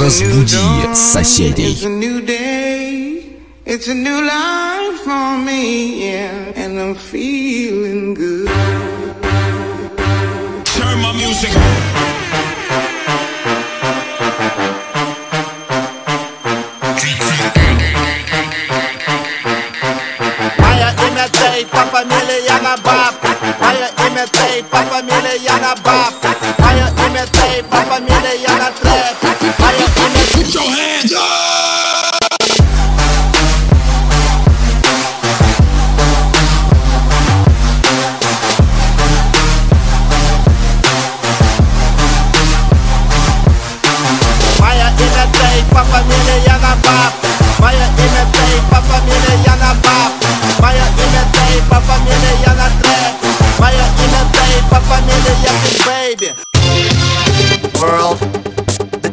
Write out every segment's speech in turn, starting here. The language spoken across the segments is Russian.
Разбуди соседей. It's a new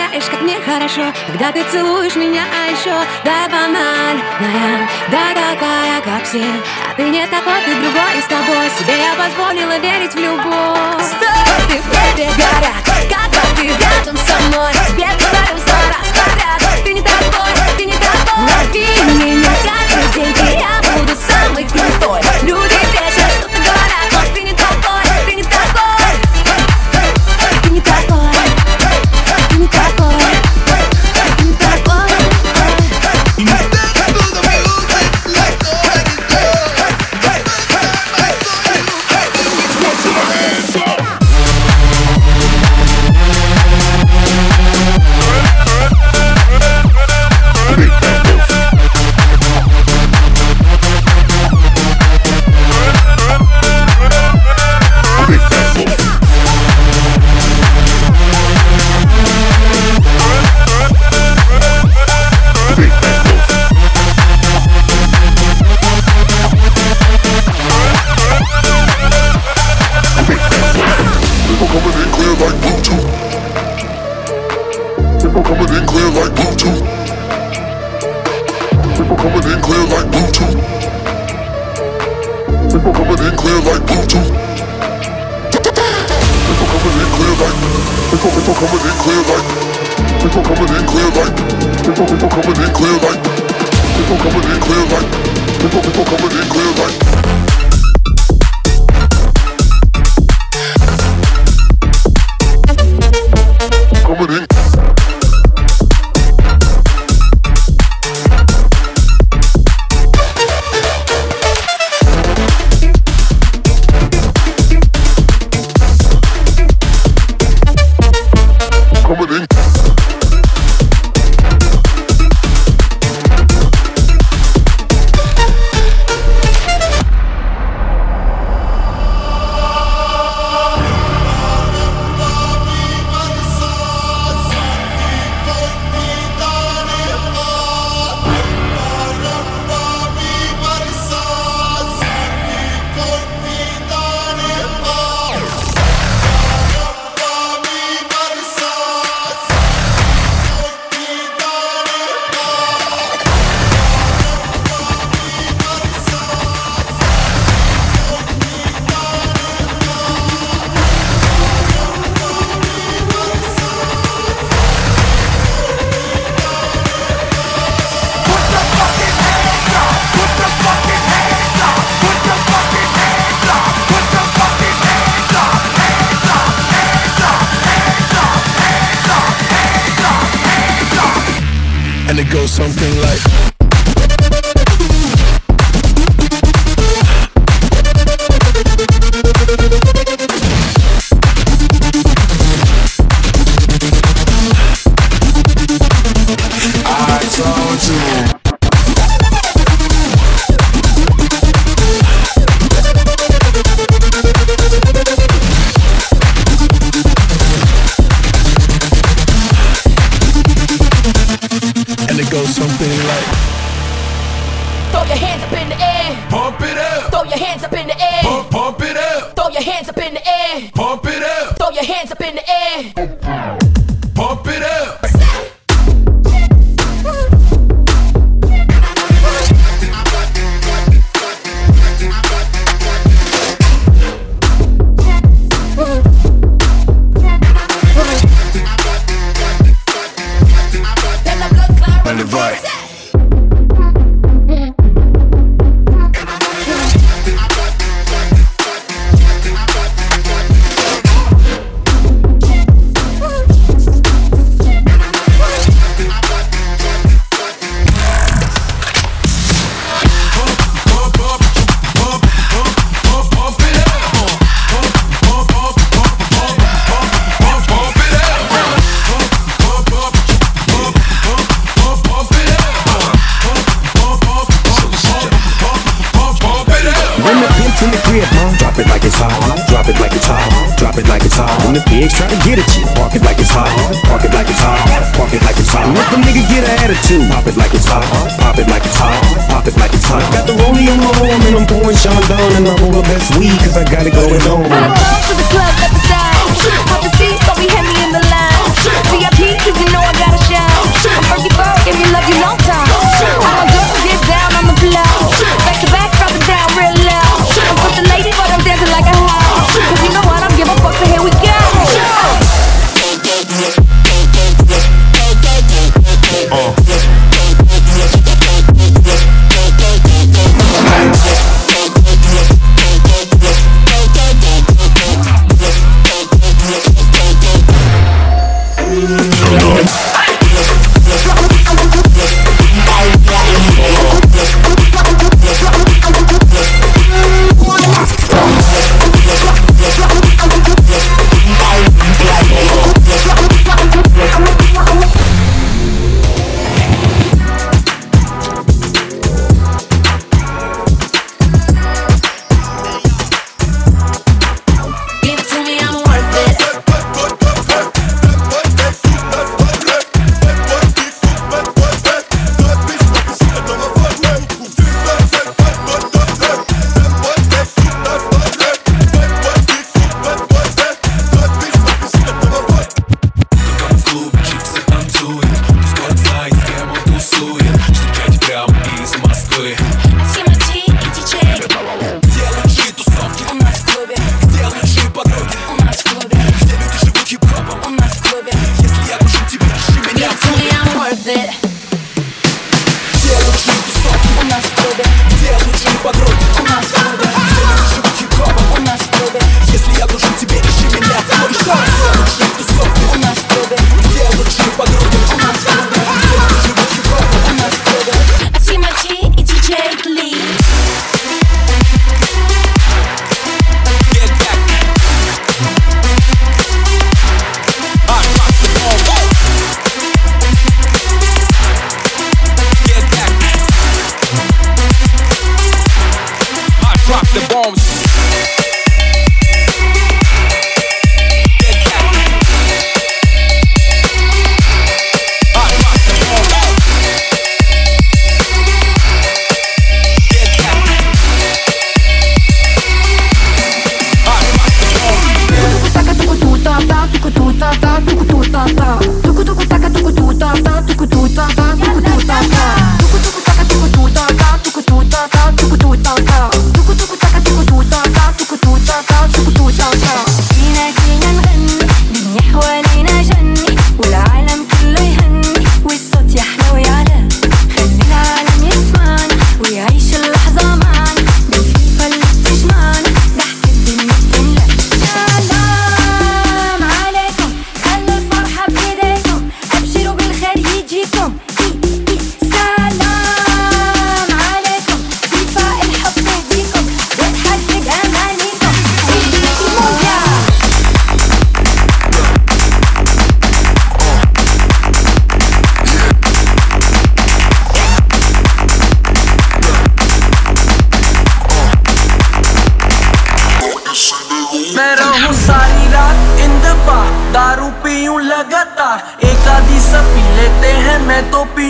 Представляешь, как мне хорошо Когда ты целуешь меня, а еще Да банальная, да такая, как все А ты не такой, ты другой, и с тобой Себе я позволила верить в любовь. Звезды в небе горят Когда ты рядом со мной. Тебе говорю сто раз подряд. Ты не такой, ты не такой. Лови меня каждый день И я буду самый крутой People coming in clear like Bluetooth. People coming in clear like Bluetooth. People coming in clear like. People people coming in clear like. People coming in clear like. People people coming in clear like. People coming in clear like. People people coming in clear like. In the crib, huh? Drop it like it's hot. Drop it like it's hot. Drop it like it's hot. When the pigs try to get at you, park it like it's hot. Park it like it's hot. Park it like it's hot. And if a nigga get an attitude, pop it like it's hot. Pop it like it's hot. Pop it like it's hot. Got the rollie on my arm and I'm pouring Sean down and I roll the best weed cause I got it going on. Close to the club at the side. Pop the seats, don't be heavy in the line. VIP, cause you know I gotta shine. I'm Fergie Ferg, if you love you long time.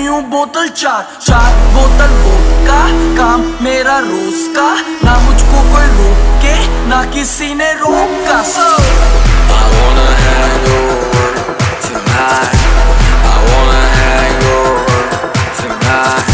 पी हूँ बोतल चार चार बोतल वोट का काम मेरा रोज का ना मुझको कोई रोके ना किसी ने रोका। So Tonight, I wanna hang tonight.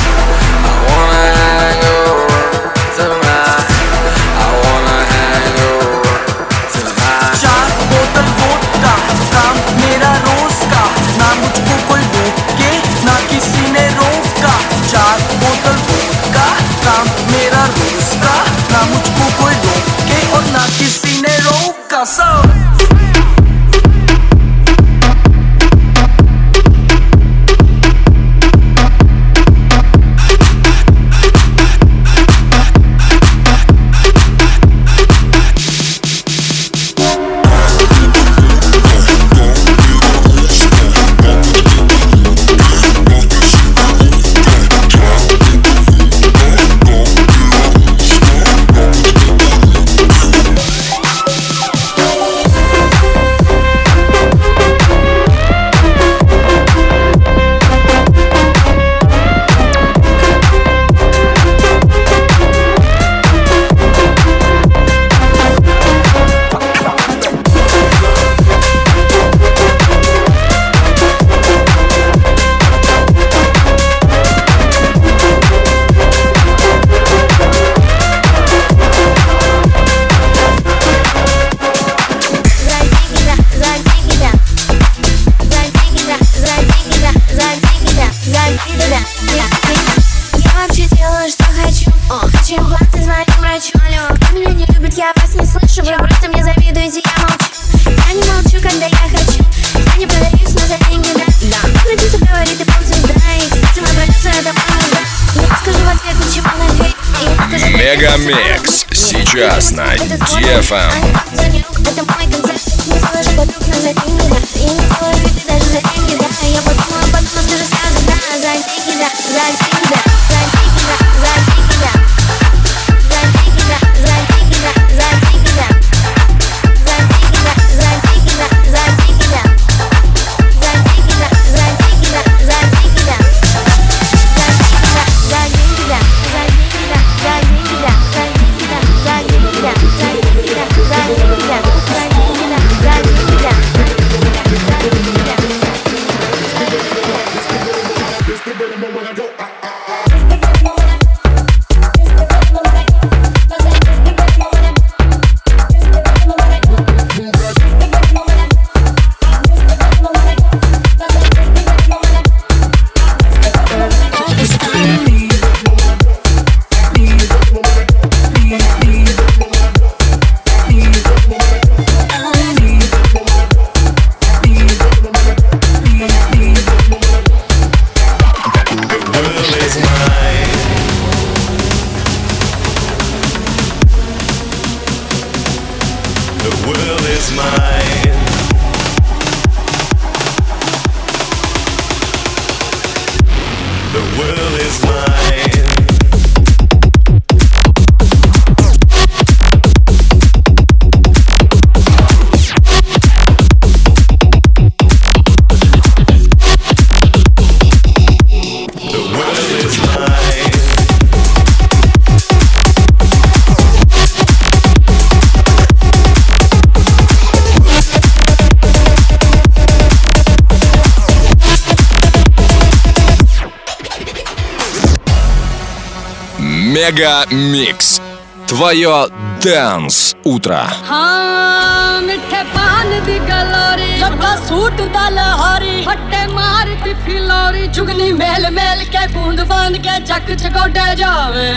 Мега Микс. Сейчас на Дефам. Эм. Я подумала, подумала, скажи, скажи, да эм. За деньги, да, за деньги, да smile. Мега Микс. Твое Дэнс Утро. Suit दा लहारी फट्टे मार पिफी लौरी जुगनी मेल मेल के बूंद बांध के जक चकोटे जावे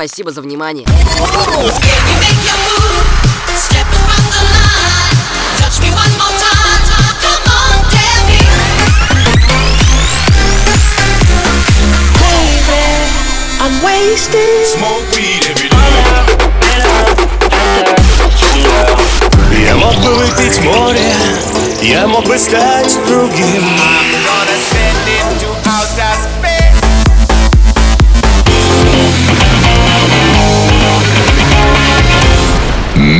Спасибо за внимание. Я мог бы выпить море, я мог бы стать другим.